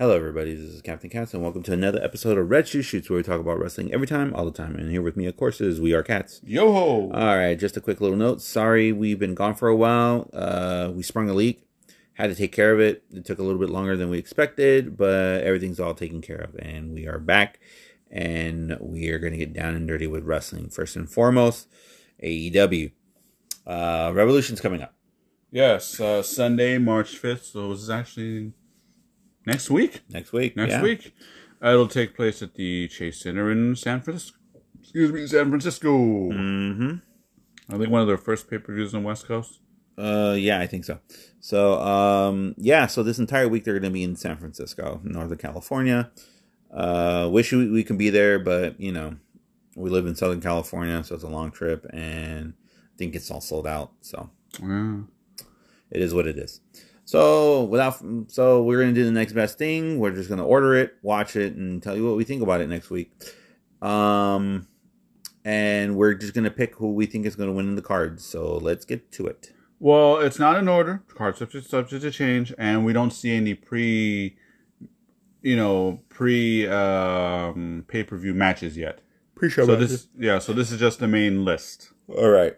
Hello, everybody. This is Captain Cats, and welcome to another episode of Red Shoe Shoots, where we talk about wrestling every time, all the time. And here with me, of course, is We Are Cats. Yo ho! All right, just a quick little note. Sorry, we've been gone for a while. Uh, we sprung a leak, had to take care of it. It took a little bit longer than we expected, but everything's all taken care of, and we are back. And we are going to get down and dirty with wrestling. First and foremost, AEW. Uh, Revolution's coming up. yes, uh, Sunday, March 5th. So this is actually next week. Next week. Next yeah. week. Uh, it'll take place at the Chase Center in San Francisco. Excuse me, San Francisco. Mm-hmm. I think one of their first pay per views on the West Coast. Uh, yeah, I think so. So, um, yeah, so this entire week they're going to be in San Francisco, Northern California. Uh, wish we, we can be there, but you know, we live in Southern California, so it's a long trip, and I think it's all sold out. So Yeah. it is what it is. So without, so we're gonna do the next best thing. We're just gonna order it, watch it, and tell you what we think about it next week. Um, and we're just gonna pick who we think is gonna win in the cards. So let's get to it. Well, it's not in order. Cards subject subject to change, and we don't see any pre, you know, pre um, pay per view matches yet. Pre-show. So this, yeah, so this is just the main list. All right.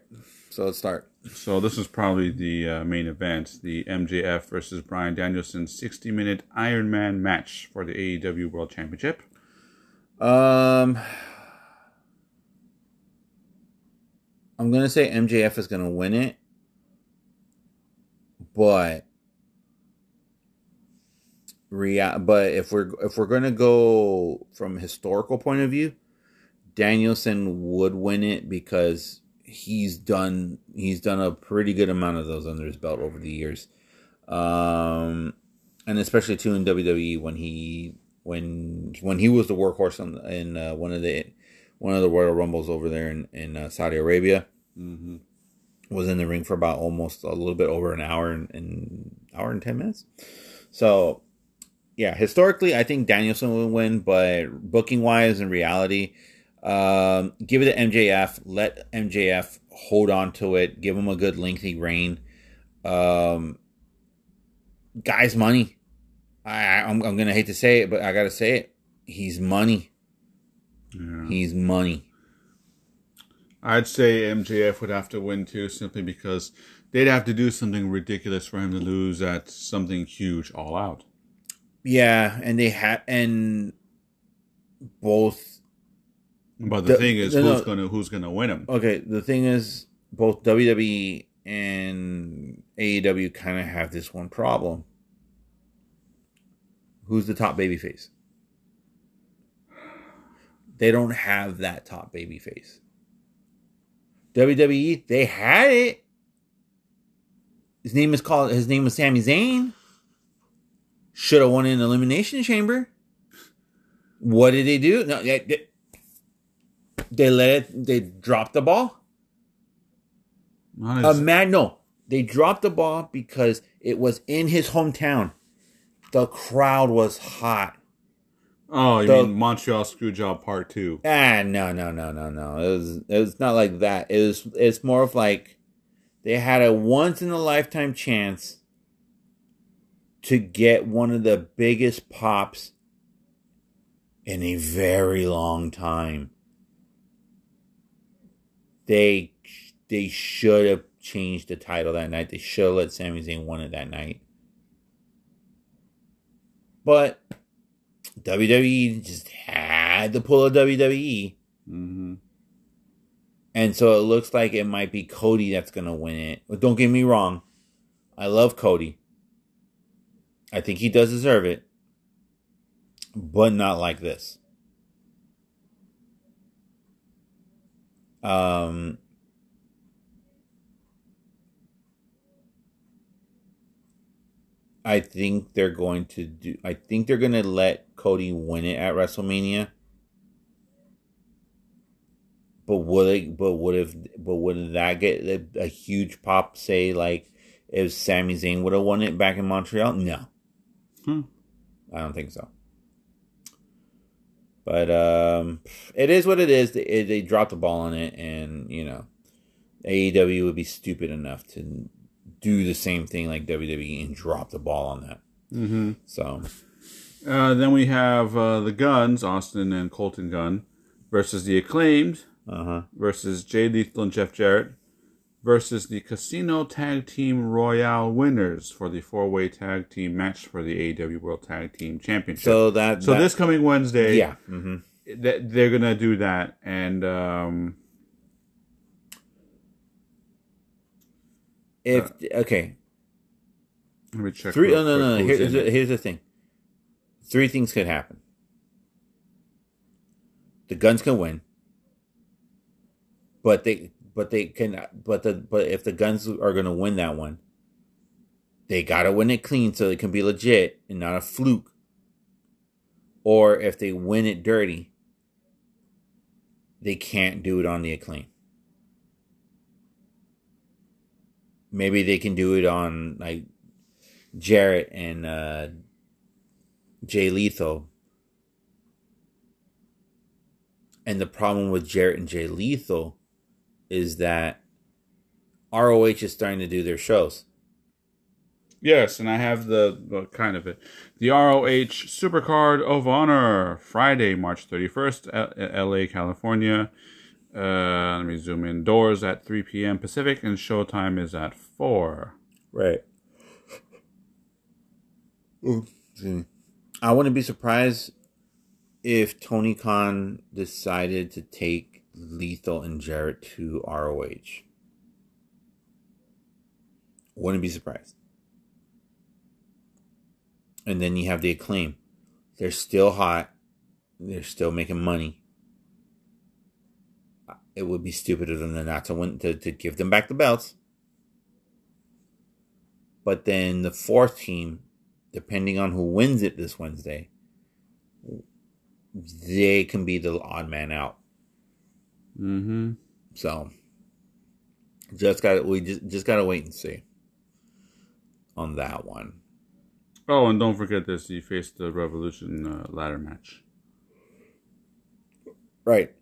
So let's start. So this is probably the uh, main event, the MJF versus Bryan Danielson 60-minute Iron Man match for the AEW World Championship. Um, I'm gonna say MJF is gonna win it, but But if we're if we're gonna go from historical point of view, Danielson would win it because he's done he's done a pretty good amount of those under his belt over the years, um, and especially too in WWE when he when when he was the workhorse on in uh, one of the one of the Royal Rumbles over there in in uh, Saudi Arabia Mm-hmm. was in the ring for about almost a little bit over an hour and, and hour and 10 minutes. So, yeah, historically, I think Danielson will win, but booking wise and reality, um, give it to MJF. Let MJF hold on to it. Give him a good lengthy reign. Um, guy's money. I, I'm, I'm gonna hate to say it, but I gotta say it. He's money. Yeah. He's money. I'd say MJF would have to win too, simply because they'd have to do something ridiculous for him to lose at something huge all out. Yeah, and they had and both But the, The- thing is, no, who's no. gonna who's gonna win him? Okay, the thing is, both WWE and AEW kind of have this one problem. Who's the top babyface? They don't have that top babyface. WWE, they had it. His name is called. His name was Sami Zayn. Should have won in Elimination Chamber. What did they do? No, they, they, they let it. They dropped the ball. Not A man, no, they dropped the ball because it was in his hometown. The crowd was hot. oh, you the- mean Montreal Screwjob Part Two? Ah, no, no, no, no, no. It was, it was not like that. It was, it's more of like they had a once in a lifetime chance to get one of the biggest pops in a very long time. They, they should have changed the title that night. They should have let Sami Zayn win it that night. But WWE just had to pull a WWE. Mm-hmm. And so it looks like it might be Cody that's going to win it. But don't get me wrong. I love Cody. I think he does deserve it. But not like this. Um I think they're going to do I think they're going to let Cody win it at WrestleMania. But would it, but would if but would that get a, a huge pop? Say like if Sami Zayn would have won it back in Montreal? No, Hmm. I don't think so. But um, it is what it is. They, they dropped the ball on it, and you know, AEW would be stupid enough to do the same thing like WWE and drop the ball on that. Mm-hmm. So, Uh, then we have uh, the Guns, Austin and Colton Gunn, versus the Acclaimed, Uh huh. versus Jay Lethal and Jeff Jarrett, versus the Casino Tag Team Royale winners for the four-way tag team match for the AEW World Tag Team Championship. So that So that- this coming Wednesday, yeah. hmm th- they're gonna do that, and um, If Uh, okay, let me check. three. No, no, no. Here, here's, in the, it. here's the thing. Three things could happen. The guns can win, but they, but they can, but the, but if the guns are to win that one, they got to win it clean so it can be legit and not a fluke. Or if they win it dirty, they can't do it on the acclaim. Maybe they can do it on like Jarrett and uh, Jay Lethal. And the problem with Jarrett and Jay Lethal is that ROH is starting to do their shows. Yes, and I have the, the kind of it. The ROH Supercard of Honor, Friday, March 31st, L- LA, California. Uh, let me zoom in. Doors at 3 p.m. Pacific, and showtime is at 4. Right. I wouldn't be surprised if Tony Khan decided to take Lethal and Jarrett to ROH. Wouldn't be surprised. And then you have the acclaim. They're still hot. They're still making money. It would be stupid of them not to win to, to give them back the belts. But then the fourth team, depending on who wins it this Wednesday, they can be the odd man out. Mm-hmm. So just got we just just gotta wait and see on that one. Oh, and don't forget this. He faced the Revolution uh, ladder match. Right.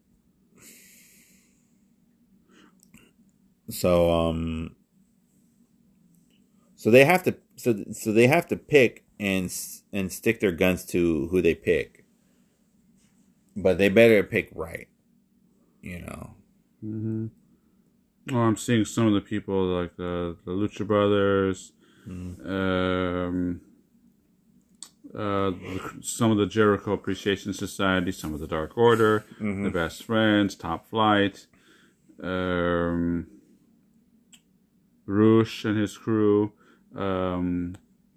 So um so they have to so so they have to pick and and stick their guns to who they pick. But they better pick right. You know. Mm-hmm. Oh, I'm seeing some of the people like the the Lucha Brothers, um, uh, some of the Jericho Appreciation Society, some of the Dark Order, the Best Friends, Top Flight, um, Rush and his crew, um,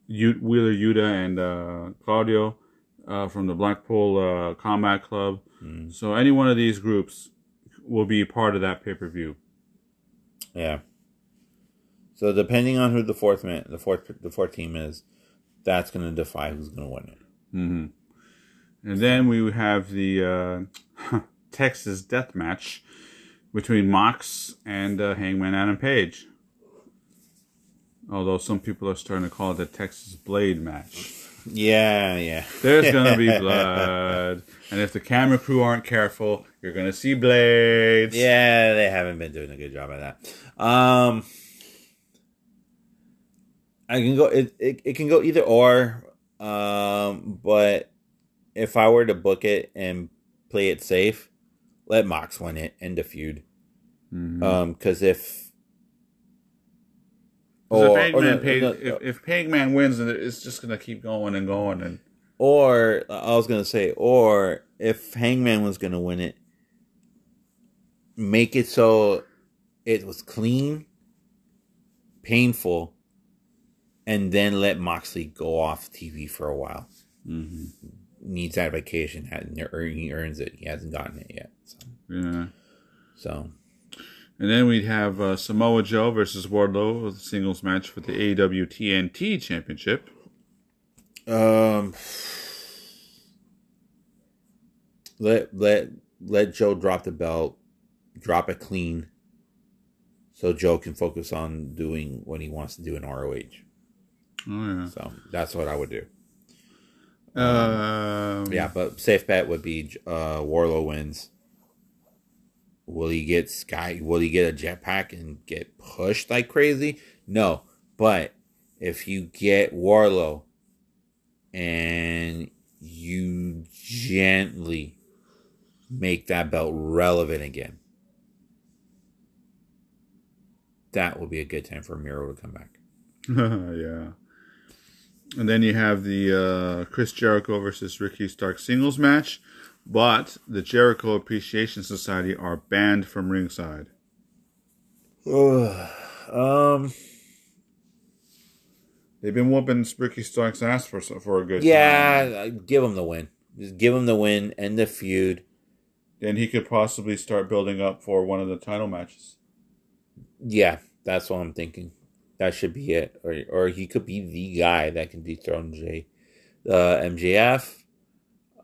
U- Wheeler Yuta and uh, Claudio uh, from the Blackpool uh, Combat Club. So any one of these groups will be part of that pay per view. Yeah. So depending on who the fourth man, the fourth the fourth team is, that's going to defy who's going to win it. Mm-hmm. And then we have the uh, Texas Death Match between Mox and uh, Hangman Adam Page. Although some people are starting to call it the Texas Blade Match. Yeah, yeah. There's gonna be blood, and if the camera crew aren't careful, you're gonna see blades. Yeah, they haven't been doing a good job of that. Um, I can go. It, it it can go either or. Um, but if I were to book it and play it safe, let Mox win it. End the feud. Mhm. Um, because if 'Cause if or- or Hangman, no, Page, no, if, if Hangman wins, then it's just gonna keep going and going. And Or I was gonna say, or if Hangman was gonna win it, make it so it was clean, painful, and then let Moxley go off TV for a while. mm-hmm. Needs that vacation. Hadn't he earns it? He hasn't gotten it yet. So, yeah. so And then we'd have uh, Samoa Joe versus Wardlow, singles match for the AEW TNT Championship. um, let let let Joe drop the belt, drop it clean, so Joe can focus on doing what he wants to do in ROH. Oh yeah. So that's what I would do. Um, Yeah, but safe bet would be uh Wardlow wins. Will he get Sky? Will he get a jetpack and get pushed like crazy? No, but if you get Wardlow and you gently make that belt relevant again. That will be a good time for Miro to come back. yeah. And then you have the uh, Chris Jericho versus Ricky Stark singles match, but the Jericho Appreciation Society are banned from ringside. Ugh. um, They've been whooping Ricky Stark's ass for for a good yeah, time. give him the win. Just give him the win, end the feud. Then he could possibly start building up for one of the title matches. Yeah, that's what I'm thinking. That should be it, or or he could be the guy that can dethrone J, uh, MJF.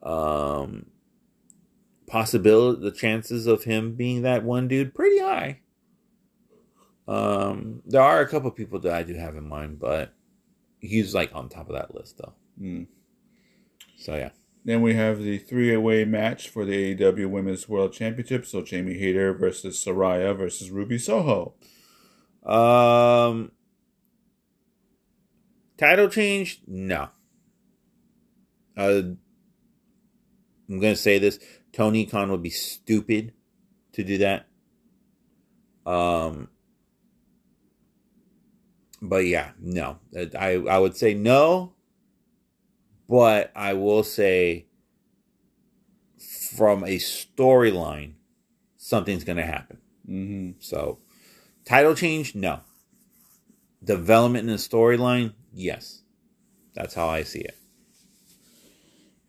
Um, possibility, the chances of him being that one dude, pretty high. Um, there are a couple people that I do have in mind, but he's like on top of that list though. Mm. So yeah, Then we have the three-way match for the AEW Women's World Championship. So Jamie Hayter versus Saraya versus Ruby Soho. um, title change, no. Uh, I'm gonna say this: Tony Khan would be stupid to do that. Um, but yeah, no. I I would say no, but I will say from a storyline, something's gonna happen. Mm-hmm. So, title change, no. Development in the storyline, yes. That's how I see it.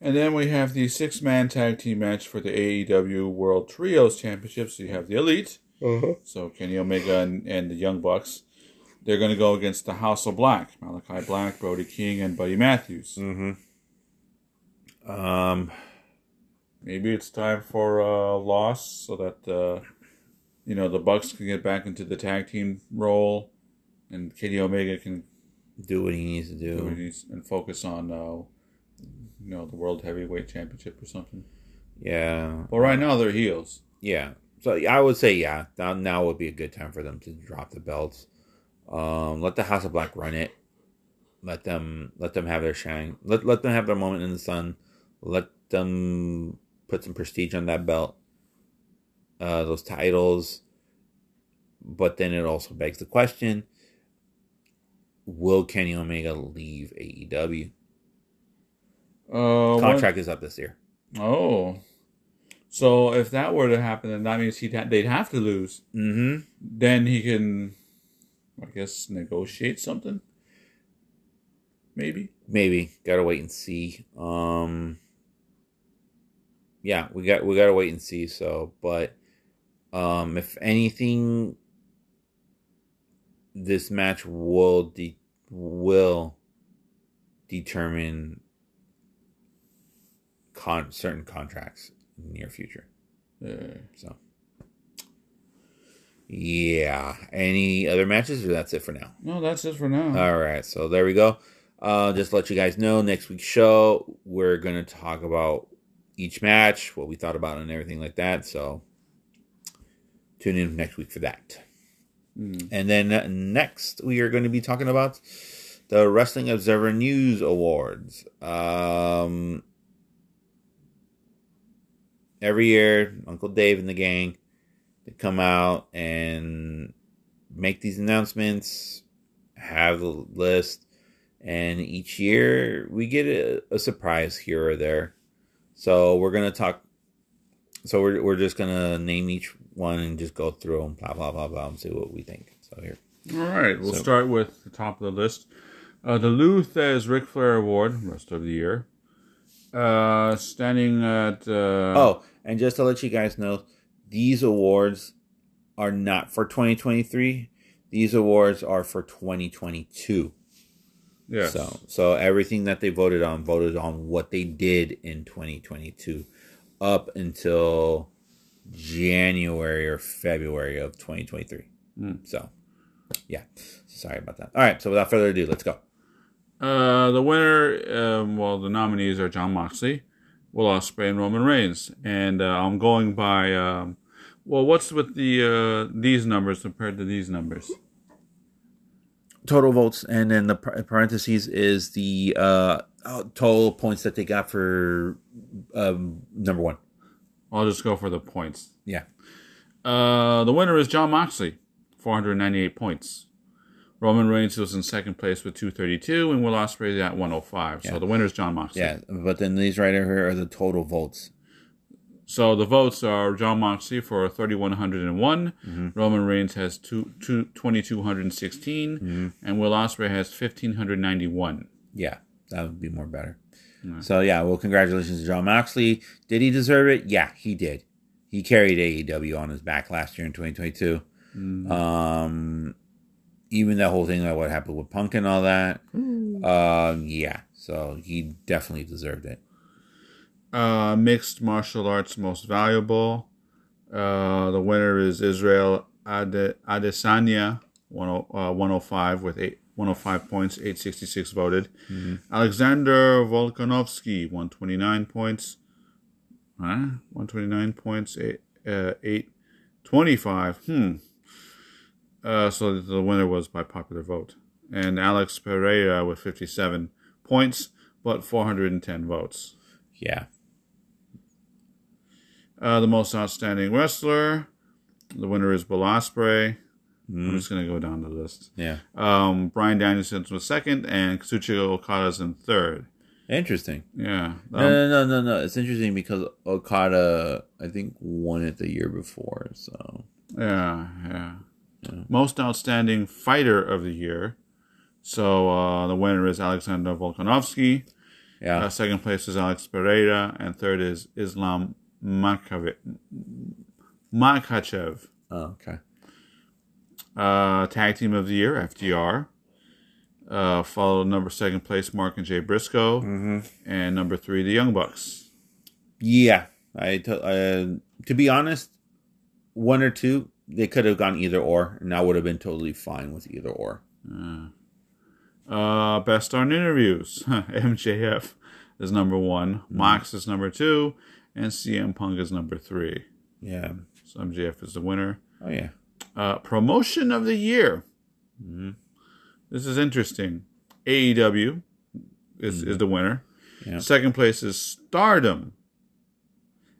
And then we have the six-man tag team match for the AEW World Trios Championship. So you have the Elite, so Kenny Omega and, and the Young Bucks. They're going to go against the House of Black, Malachi Black, Brody King, and Buddy Matthews. Mm-hmm. Um, Maybe it's time for a loss so that uh, you know the Bucks can get back into the tag team role, and Kenny Omega can do what he needs to do what he do. needs and focus on uh, you know the World Heavyweight Championship or something. Yeah. But right now they're heels. Yeah. So I would say yeah. Now, now would be a good time for them to drop the belts. Um, let the House of Black run it. Let them let them have their shine. Let let them have their moment in the sun. Let them put some prestige on that belt. Uh, those titles. But then it also begs the question: Will Kenny Omega leave AEW? Uh, Contract is up this year. Oh, so if that were to happen, then that means he'd ha- they'd have to lose. Mm-hmm. Then he can, I guess, negotiate something. Maybe. maybe gotta wait and see um yeah we got we gotta wait and see so but um if anything this match will de- will determine con certain contracts in the near future Uh, so yeah any other matches or that's it for now no, that's it for now. all right, so there we go. Uh, just to let you guys know, next week's show we're gonna talk about each match, what we thought about, it and everything like that. So tune in next week for that. Mm. And then uh, next we are going to be talking about the Wrestling Observer News Awards. Um, every year, Uncle Dave and the gang they come out and make these announcements, have a list, and each year we get a, a surprise here or there. So we're gonna talk. So we're we're just gonna name each one and just go through them, blah blah blah blah, and see what we think. So here, All right, we'll So- start with the top of the list. Uh, the Lou Thesz Ric Flair Award, rest of the year. Uh, standing at. Uh, oh, and just to let you guys know, these awards are not for 2023. These awards are for 2022. Yeah. So so everything that they voted on voted on what they did in 2022 up until January or February of 2023. Mm. So yeah. Sorry about that. All right, so without further ado, let's go. Uh, the winner, um, well, the nominees are Jon Moxley, Will Ospreay, and Roman Reigns. And uh, I'm going by, um, well, what's with the uh, these numbers compared to these numbers? Total votes and then the parentheses is the uh total points that they got for um, number one. I'll just go for the points. Yeah. Uh, the winner is Jon Moxley, 498 points. Roman Reigns was in second place with 232, and Will Ospreay at 105. So the winner is Jon Moxley. Yeah, but then these right here are the total votes. So the votes are Jon Moxley for 3,101. Mm-hmm. Roman Reigns has two, two, 2,216. Mm-hmm. And Will Ospreay has 1,591. Yeah, that would be more better. So yeah, well, congratulations to Jon Moxley. Did he deserve it? Yeah, he did. He carried AEW on his back last year in 2022. Um, even that whole thing about what happened with Punk and all that. Um, yeah, so he definitely deserved it. Uh, mixed martial arts most valuable. Uh, the winner is Israel Ade- Adesanya, 10, uh, 105 with eight, 105 points, 866 voted. Alexander Volkanovski, 129 points. Huh? 129 points, eight, uh, 825. Hmm. Uh, so the winner was by popular vote. And Alex Pereira with 57 points, but 410 votes. Yeah, Uh, the most outstanding wrestler. The winner is Will Ospreay. I'm just gonna go down the list. yeah, Um, Bryan Danielson was second, and Kazuchika Okada's in third. interesting. Yeah. Um, No, no, no, no, no. It's interesting because Okada, I think, won it the year before. So yeah, yeah. Most outstanding fighter of the year. So uh, the winner is Alexander Volkanovski. yeah, Uh, second place is Alex Pereira, and third is Islam Makhachev. Makhachev. oh, okay. Uh, tag team of the year, FTR. Uh, followed number second place, Mark and Jay Briscoe, and number three, the Young Bucks. Yeah, I to, uh, to be honest, one or two they could have gone either or, and I would have been totally fine with either or. Uh, best on interviews, MJF is number one, Mox is number two, and CM Punk is number three. Yeah. So MJF is the winner. Oh yeah. Uh, promotion of the year. This is interesting. AEW is, is the winner. Yeah. Second place is Stardom.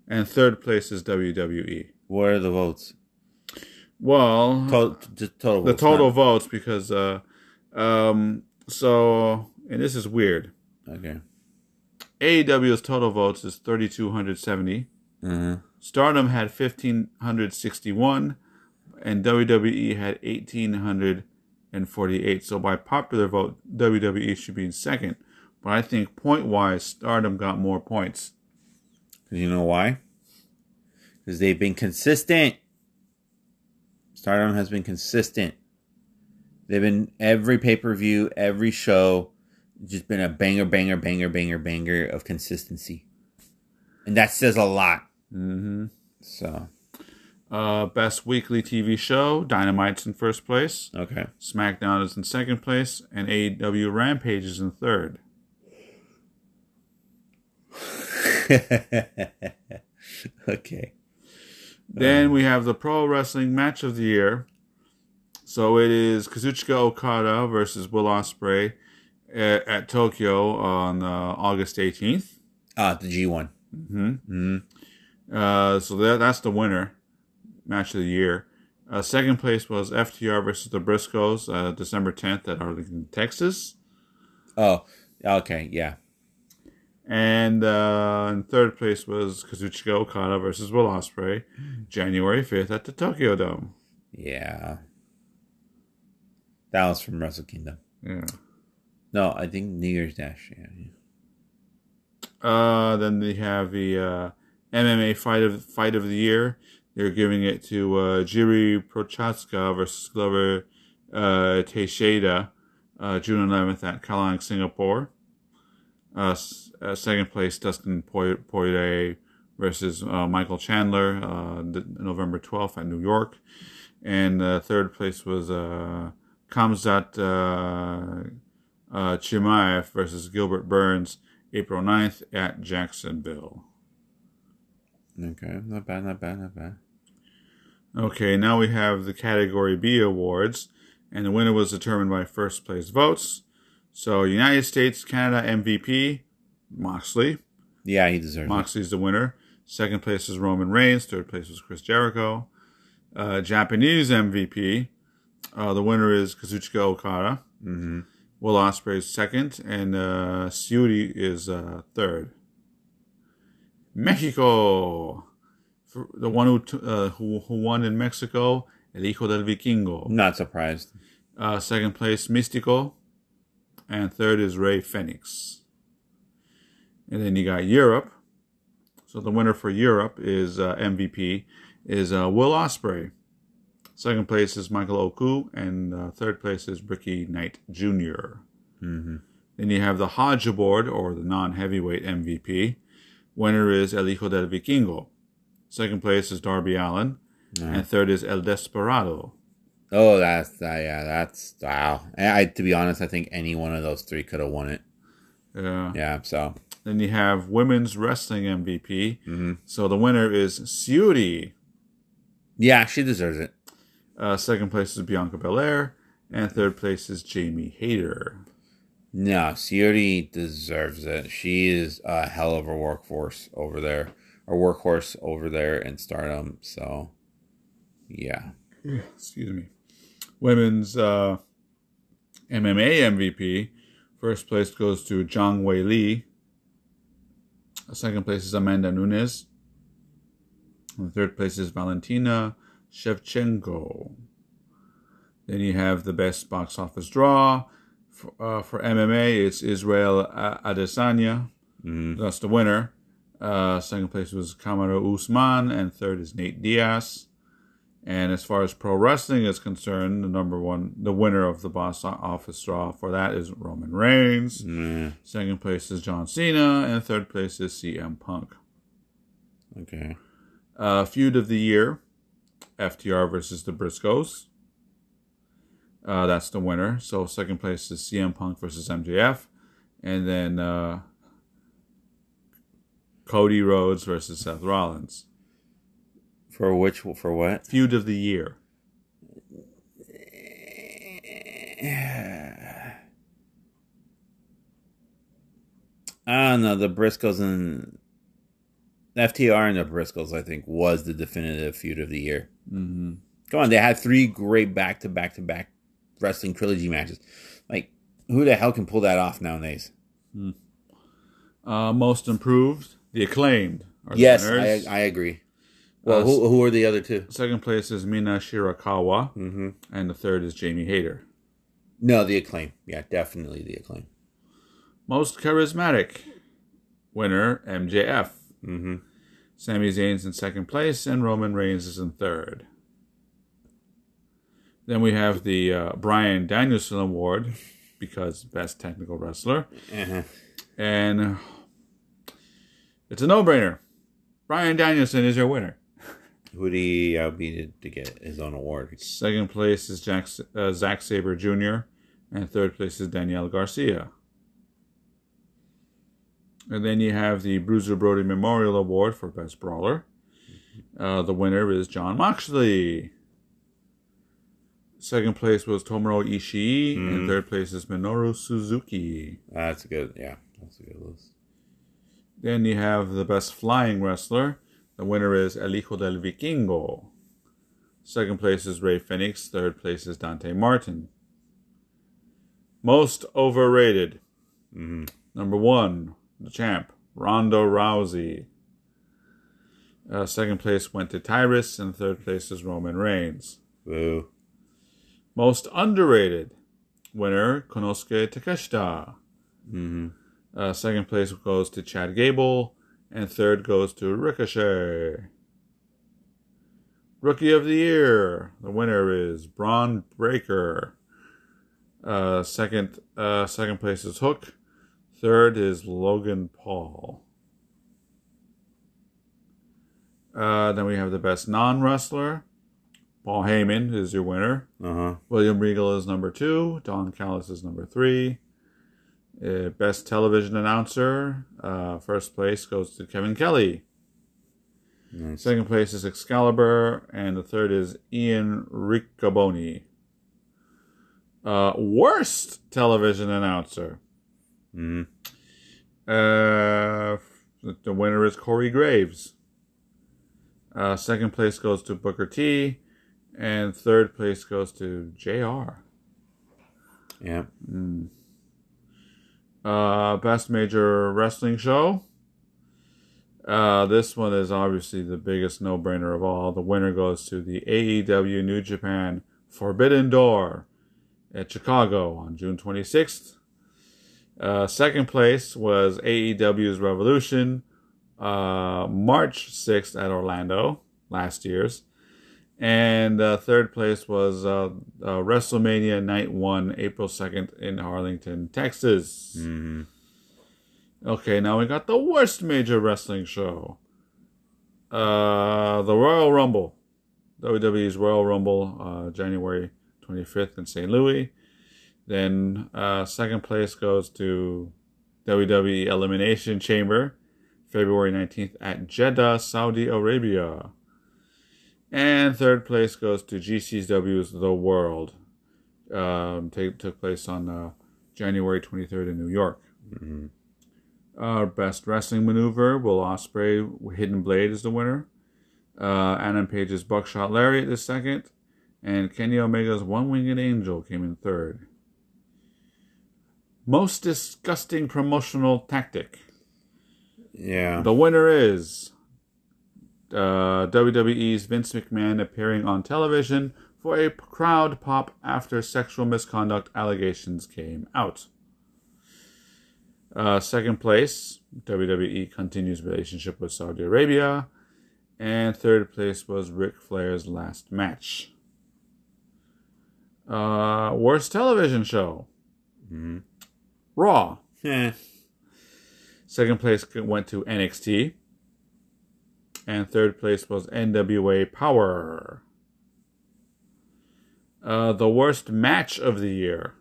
And third place is WWE. What are the votes? Well, Total, the votes, total not- votes because uh um so and this is weird. Okay. AEW's total votes is 3270. Uh-huh. Stardom had 1561 and WWE had 1848. So by popular vote, WWE should be in second. But I think point wise, Stardom got more points. You know why? Because they've been consistent. Stardom has been consistent. They've been every pay per view, every show, just been a banger, banger, banger, banger, banger of consistency, and that says a lot. Mm-hmm. So Uh, best weekly TV show, Dynamite's in first place. okay, SmackDown is in second place, and AEW Rampage is in third. okay, Then we have the Pro Wrestling Match of the Year. So it is Kazuchika Okada versus Will Ospreay at, at Tokyo on uh, August 18th. ah, the G one. Hmm. Uh, so that, that's the winner match of the year. Uh, second place was FTR versus the Briscoes, uh, December 10th at Arlington, Texas. Oh, okay, yeah, And uh, in third place was Kazuchika Okada versus Will Ospreay, January 5th at the Tokyo Dome. yeah. That was from Wrestle Kingdom. Yeah. No, I think New Year's Dash. Yeah, yeah. Uh, then they have the uh, MMA fight of fight of the year. They're giving it to uh, Jiri Prochazka versus Glover uh, Teixeira, uh, June 11th at Kallang, Singapore. Uh, uh, second place, Dustin Poirier versus uh, Michael Chandler, uh, November 12th at New York. And uh, third place was uh, Khamzat uh, uh, Chimaev versus Gilbert Burns, April 9th at Jacksonville. Okay, not bad, not bad, not bad. Okay, now we have the Category B awards, and the winner was determined by first place votes. So, United States, Canada MVP, Moxley. Yeah, he deserves it. Moxley's the winner. Second place is Roman Reigns. Third place was Chris Jericho. Uh, Japanese MVP. Uh, the winner is Kazuchika Okada. Mm-hmm. Will Ospreay is second, and uh, Syuri is uh, third. Mexico, For the one who, t- uh, who who won in Mexico, El Hijo del Vikingo. Not surprised. Uh, second place, Místico, and third is Rey Fénix. And then you got Europe. So the winner for Europe is uh, MVP is uh, Will Ospreay. Second place is Michael Oku, and uh, third place is Ricky Knight Jr. Mm-hmm. Then you have the Hodge Award, or the non-heavyweight MVP. Winner is El Hijo del Vikingo. Second place is Darby Allin, and third is El Desperado. Oh, that's uh, yeah, that's wow. I, to be honest, I think any one of those three could have won it. Yeah. Yeah. So Then you have women's wrestling MVP. Mhm. So the winner is Syuri. yeah, she deserves it. Uh, second place is Bianca Belair, and third place is Jamie Hayter. No, Syuri deserves it. She is a hell of a workforce over there, a workhorse over there in Stardom. So, yeah. Excuse me. Women's uh, MMA MVP. First place goes to Zhang Weili. Second place is Amanda Nunes. And third place is Valentina Shevchenko. Then you have the best box office draw. For, uh, for MMA, it's Israel Adesanya. Mhm. That's the winner. Uh, second place was Kamaru Usman, and third is Nate Diaz. And as far as pro wrestling is concerned, the number one, the winner of the box office draw for that is Roman Reigns. Mm, Second place is John Cena, and third place is CM Punk. okay. Uh, feud of the year, FTR versus the Briscoes. Uh, that's the winner. So second place is CM Punk versus MJF, and then uh, Cody Rhodes versus Seth Rollins. For which? For what? Feud of the year. I don't know. The Briscoes and FTR and the Briscoes, I think, was the definitive feud of the year. Mm-hmm. Come on, they had three great back to back to back wrestling trilogy matches. Like, who the hell can pull that off nowadays? Uh, most improved, the acclaimed. Yes. I, I agree. Well, Uh, who who are the other two? Second place is Mina Shirakawa, Mm-hmm. and the third is Jamie Hayter. No, the acclaim. Yeah, definitely the acclaim. Most charismatic winner MJF. Mm-hmm. Sami Zayn's in second place, and Roman Reigns is in third. Then we have the uh, Bryan Danielson Award because best technical wrestler, Uh-huh. and it's a no-brainer. Bryan Danielson is your winner. Who did he uh, beat to get his own award? Second place is Jack, uh, Zack Sabre Jr., and third place is Daniel Garcia. And then you have the Bruiser Brody Memorial Award for Best Brawler. Uh, the winner is Jon Moxley. Second place was Tomohiro Ishii, and third place is Minoru Suzuki. That's a good. Yeah, that's a good list. Then you have the Best Flying Wrestler. The winner is El Hijo del Vikingo. Second place is Rey Fénix. Third place is Dante Martin. Most overrated. Mm-hmm. Number one, the champ, Ronda Rousey. Uh, second place went to Tyrus, and third place is Roman Reigns. Boo. Most underrated winner, Konosuke Takeshita. Mm-hmm. Uh, second place goes to Chad Gable, and third goes to Ricochet. Rookie of the Year. The winner is Bron Breakker. Uh, second, uh, second place is Hook. Third is Logan Paul. Uh, then we have the best non wrestler. Paul Heyman is your winner. Uh huh. William Regal is number two. Don Callis is number three. Uh, best television announcer. Uh, first place goes to Kevin Kelly. Nice. Second place is Excalibur, and the third is Ian Riccoboni. Uh, worst television announcer. Mm-hmm. Uh, The winner is Corey Graves. Uh, second place goes to Booker T, and third place goes to Jr. Yeah. Uh, best major wrestling show. Uh, this one is obviously the biggest no-brainer of all. The winner goes to the AEW New Japan Forbidden Door at Chicago on June 26th. Uh, second place was AEW's Revolution, uh, March 6th at Orlando, last year's. And uh, third place was uh, uh, WrestleMania Night 1, April 2nd in Arlington, Texas. hmm Okay, now we got the worst major wrestling show. Uh, the Royal Rumble. WWE's Royal Rumble, uh, January 25th in St. Louis. Then uh, second place goes to WWE Elimination Chamber, February 19th at Jeddah, Saudi Arabia. And third place goes to GCW's The World. Um, take, took place on uh, January 23rd in New York. Uh, best wrestling maneuver, Will Ospreay Hidden Blade is the winner. Uh, Adam Page's Buckshot Lariat is second, and Kenny Omega's One Winged Angel came in third. Most disgusting promotional tactic. Yeah. The winner is uh, WWE's Vince McMahon appearing on television for a crowd pop after sexual misconduct allegations came out. Uh, second place, WWE continues relationship with Saudi Arabia. And third place was Ric Flair's last match. Uh, worst television show Mhm. Raw. Eh. Second place went to NXT. And third place was NWA Power. Uh, the worst match of the year.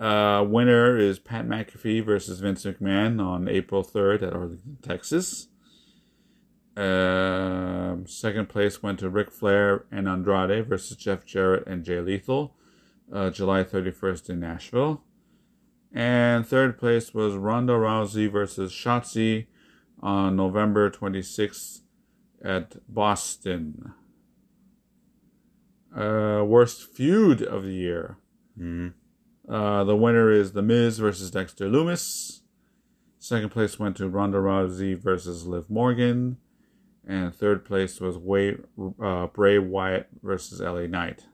Uh, winner is Pat McAfee versus Vince McMahon on April 3rd at Arlington, Texas. Um, second place went to Ric Flair and Andrade versus Jeff Jarrett and Jay Lethal, uh, July 31st in Nashville. And third place was Ronda Rousey versus Shotzi on November 26th at Boston. Uh, worst feud of the year. Mhm. Uh, the winner is The Miz versus Dexter Lumis. Second place went to Ronda Rousey versus Liv Morgan. And third place was Way, uh, Bray Wyatt versus LA Knight.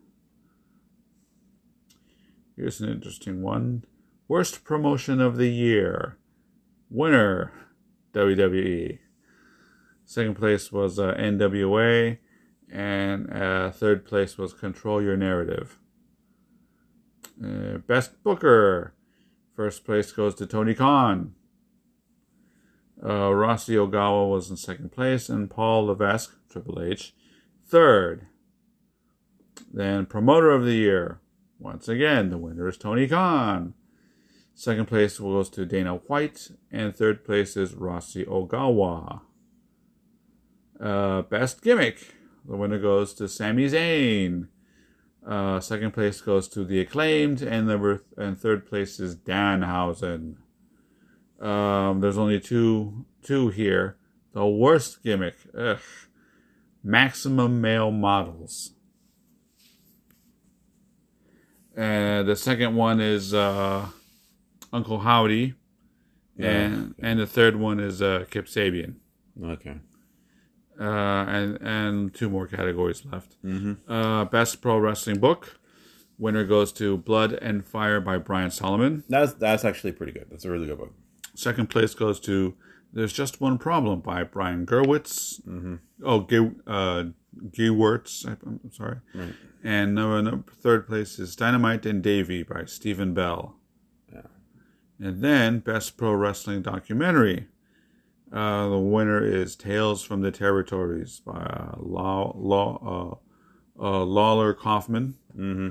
Here's an interesting one. Worst promotion of the year. Winner, WWE. Second place was uh, NWA. And uh, third place was Control Your Narrative. Uh, best Booker. First place goes to Tony Khan. Uh, Rossy Ogawa was in second place, and Paul Levesque, Triple H, third. Then Promoter of the Year. Once again, the winner is Tony Khan. Second place goes to Dana White, and third place is Rossy Ogawa. Uh, best Gimmick. The winner goes to Sami Zayn. Uh, second place goes to the acclaimed, and number and third place is Danhausen. Um, there's only two two here. The worst gimmick, ugh, maximum male models. And the second one is uh, Uncle Howdy, and and the third one is uh, Kip Sabian. Okay. Uh, and and two more categories left. Mm-hmm. Uh, best pro wrestling book. Winner goes to Blood and Fire by Brian Solomon. That's that's actually pretty good. That's a really good book. Second place goes to There's Just One Problem by Brian Gerwitz. Mm-hmm. Oh, G- uh, Gewirtz. I'm I'm sorry. Right. And number, number third place is Dynamite and Davy by Stephen Bell. And then Best Pro Wrestling Documentary. Uh, the winner is Tales from the Territories by uh, Law, Law, uh, uh, Lawler Kaufman. Mm-hmm.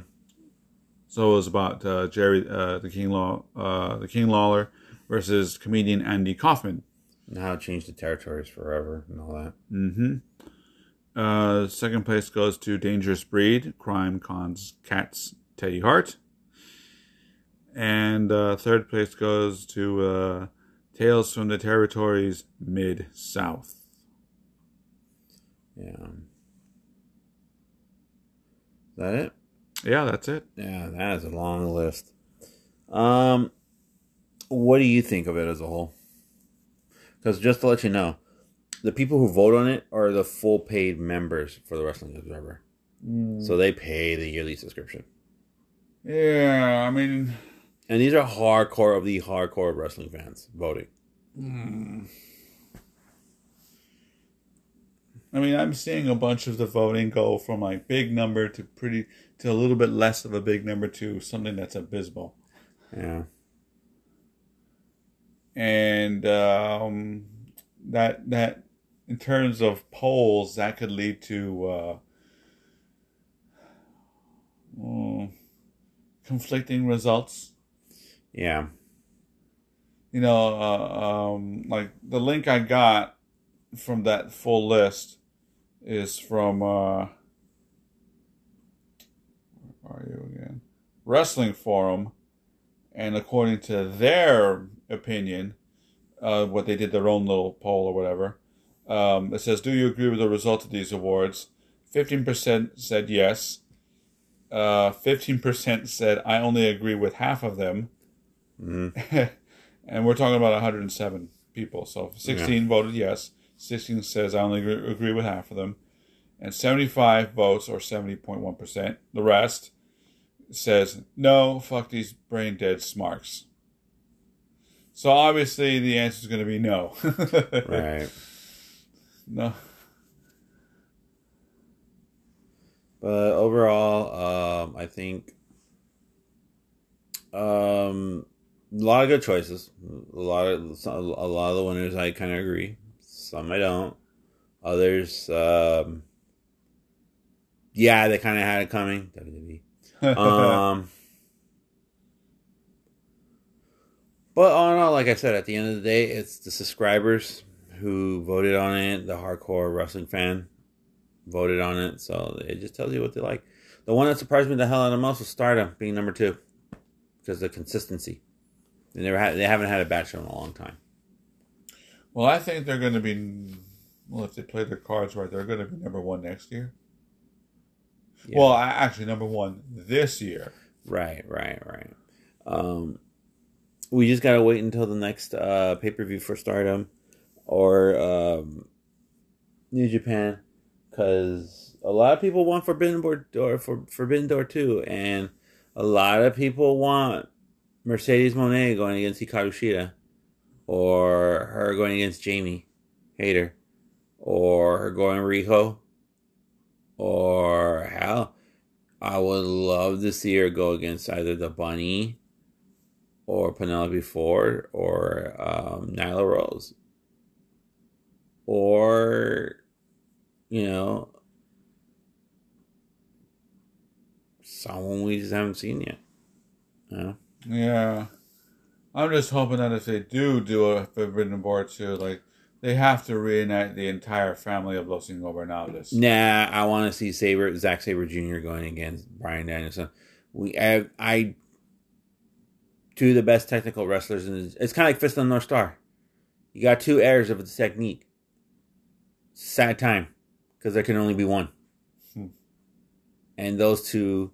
So it was about uh, Jerry, uh, the King Law, uh, the King Lawler versus comedian Andy Kaufman. It changed the territories forever and all that. Mm-hmm. Uh, second place goes to Dangerous Breed, Crime Cons Cats, Teddy Hart. And uh, third place goes to uh, Tales from the Territories Mid South. Yeah. Is that it? Yeah, that's it. Yeah, that is a long list. Um, what do you think of it as a whole? Because just to let you know, the people who vote on it are the full paid members for the Wrestling Observer. Mm. So they pay the yearly subscription. Yeah, I mean, And these are hardcore of the hardcore wrestling fans voting. I mean, I'm seeing a bunch of the voting go from like big number to pretty to a little bit less of a big number to something that's abysmal. Yeah. and um, that that in terms of polls that could lead to uh, mm, conflicting results Yeah. you know uh, um, like the link i got from that full list is from uh, are you again wrestling forum and according to their opinion, uh, what they did their own little poll or whatever, um, it says, "Do you agree with the result of these awards?" Fifteen percent said yes. Uh, Fifteen percent said I only agree with half of them, Mhm. and we're talking about 107 people. So 16 voted yes. 16 says I only agree, agree with half of them, and 75 votes or 70.1 percent. The rest says no. Fuck these brain dead smarks. So obviously the answer is going to be no. Right. No. But overall, um, I think um, a lot of good choices. A lot of a lot of the winners I kind of agree. Some I don't. Others, um, yeah, they kind of had it coming. WWE. Um, but all in all, like I said, at the end of the day, it's the subscribers who voted on it. The hardcore wrestling fan voted on it, so it just tells you what they like. The one that surprised me the hell out of most was Stardom being number two because of the consistency. They never had, they haven't had a bachelor in a long time. well, I think they're going to be. Well, if they play their cards right, they're going to be number one next year. Yeah. Well, I, actually, number one this year. Right, right, right. Um, we just gotta wait until the next uh, pay per view for Stardom or um, New Japan, because a lot of people want Forbidden Door for Forbidden Door two, and a lot of people want Mercedes Moné going against Hikaru Shida, or her going against Jamie Hayter, or her going Riho, or hell. I would love to see her go against either the Bunny or Penelope Ford or um, Nyla Rose. Or, you know, someone we just haven't seen yet. You? Yeah. I'm just hoping that if they do do a Forbidden Door 2, like, they have to reunite the entire family of Los Ingobernables. Nah, I want to see Sabre, Zack Sabre Jr. going against Bryan Danielson. We have, I, two of the best technical wrestlers, and it's kind of like Fist of the North Star. You got two heirs of the technique. Sad time, because there can only be one. Hmm. And those two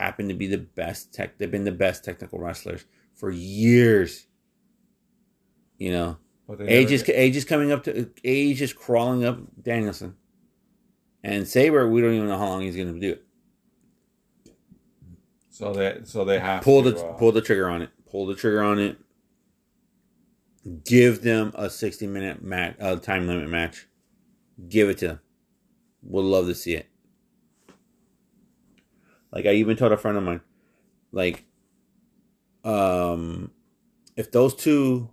happen to be the best tech. They've been the best technical wrestlers for years. You know, age is get- age is coming up to age is crawling up Danielson, and Sabre. We don't even know how long he's going to do it. so they so they have Pull to the uh, pull the trigger on it. Pull the trigger on it. Give them a sixty minute mat, uh, time limit match. Give it to them. We'll love to see it. Like I even told a friend of mine, like, um, if those two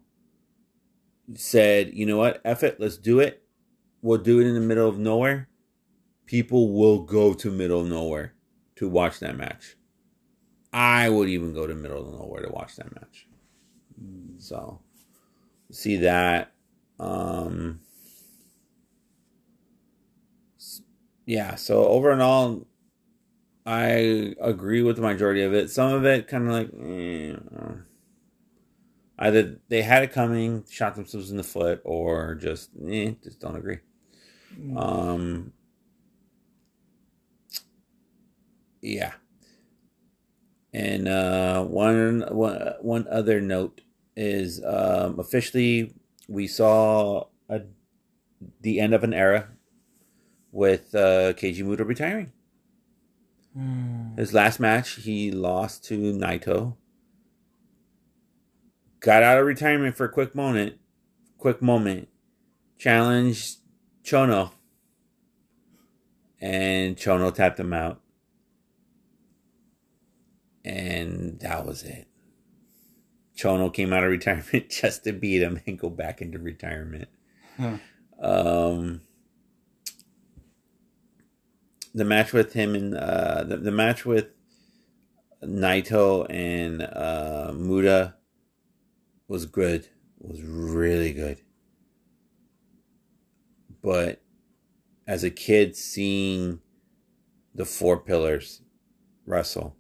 said, you know what, F it, let's do it. We'll do it in the middle of nowhere. People will go to middle of nowhere to watch that match. I would even go to middle of nowhere to watch that match. So, see that. Um, yeah. So over and all, I agree with the majority of it. Some of it kind of like, eh, uh, Either they had it coming, shot themselves in the foot, or just eh, just don't agree. Um, yeah. And uh, one, one one other note is um, officially we saw a, the end of an era with uh, Keiji Muto retiring. His last match, he lost to Naito. Got out of retirement for a quick moment. Quick moment. Challenged Chono. And Chono tapped him out. And that was it. Chono came out of retirement just to beat him and go back into retirement. Huh. Um, the match with him and uh, the, the match with Naito and uh, Muto was good. Was really good. But as a kid, seeing the four pillars wrestle,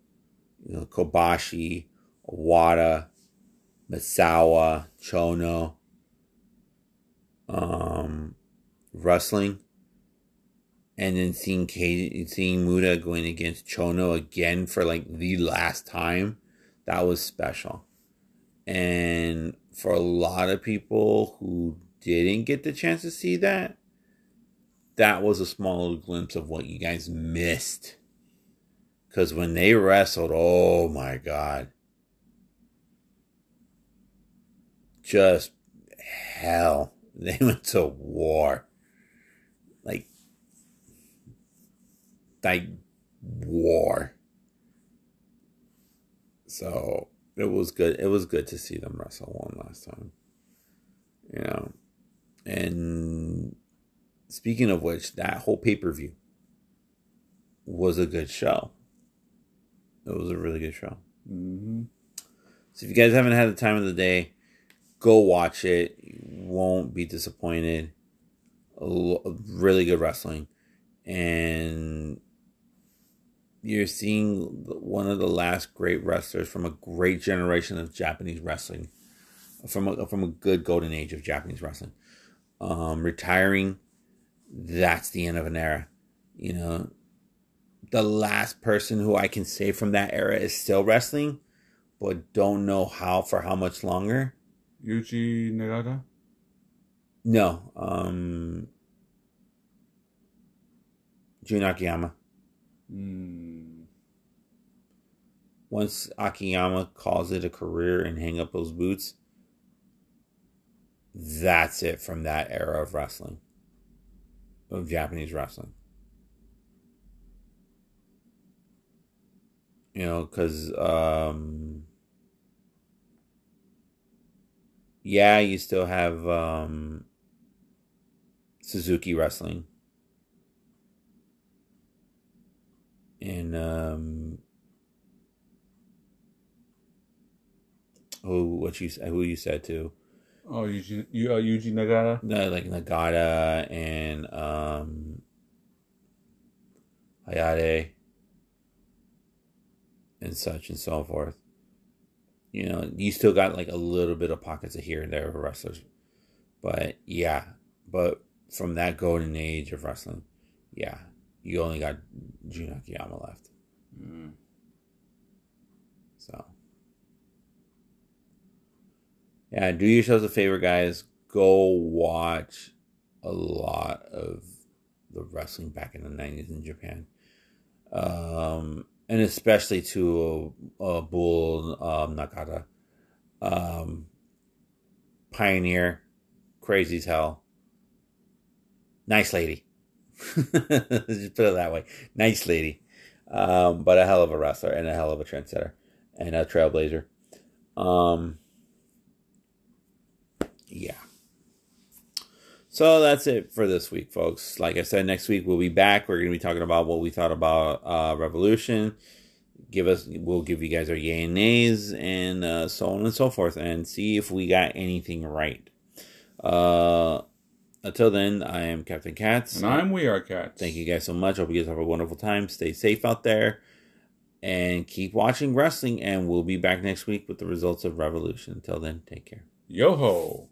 you know, Kobashi, Wada, Misawa, Chono, um, wrestling, and then seeing seeing Muto going against Chono again for like the last time, that was special. And for a lot of people who didn't get the chance to see that, that was a small glimpse of what you guys missed. Because when they wrestled, oh my God. Just hell. They went to war. Like, like war. So it was good. It was good to see them wrestle one last time. You know, and speaking of which, that whole pay per view was a good show. It was a really good show. Mm-hmm. So if you guys haven't had the time of the day, go watch it. You won't be disappointed. A really good wrestling, and you're seeing one of the last great wrestlers from a great generation of Japanese wrestling, from a, from a good golden age of Japanese wrestling. Um, retiring, that's the end of an era. You know, the last person who I can say from that era is still wrestling, but don't know how for how much longer. Yuji Nagata. No, um, Jun Akiyama. Mm. Once Akiyama calls it a career and hang up those boots, that's it from that era of wrestling, of Japanese wrestling. You know, because, um, yeah, you still have um, Suzuki wrestling. And um who what you who you said to. Oh, Yuji, you, uh, Yuji Nagata. No, like Nagata and um Hayate and such and so forth. You know, you still got like a little bit of pockets of here and there of wrestlers. But yeah, but from that golden age of wrestling, yeah, you only got Jun Akiyama left. Mm. So, yeah, do yourselves a favor, guys. Go watch a lot of the wrestling back in the 90s in Japan. Um, and especially to uh, Bull um, Nakano. Um, Pioneer, crazy as hell. Nice lady. Just put it that way. Nice lady. Um, but a hell of a wrestler and a hell of a trendsetter and a trailblazer. Um, yeah. So that's it for this week, folks. Like I said, next week we'll be back. We're going to be talking about what we thought about uh, Revolution. Give us, we'll give you guys our yay and nays, and uh, so on and so forth, and see if we got anything right. Uh, until then, I am Captain Katz. And I'm We Are Cats. Thank you guys so much. Hope you guys have a wonderful time. Stay safe out there. and keep watching wrestling. And we'll be back next week with the results of Revolution. Until then, take care. Yo ho.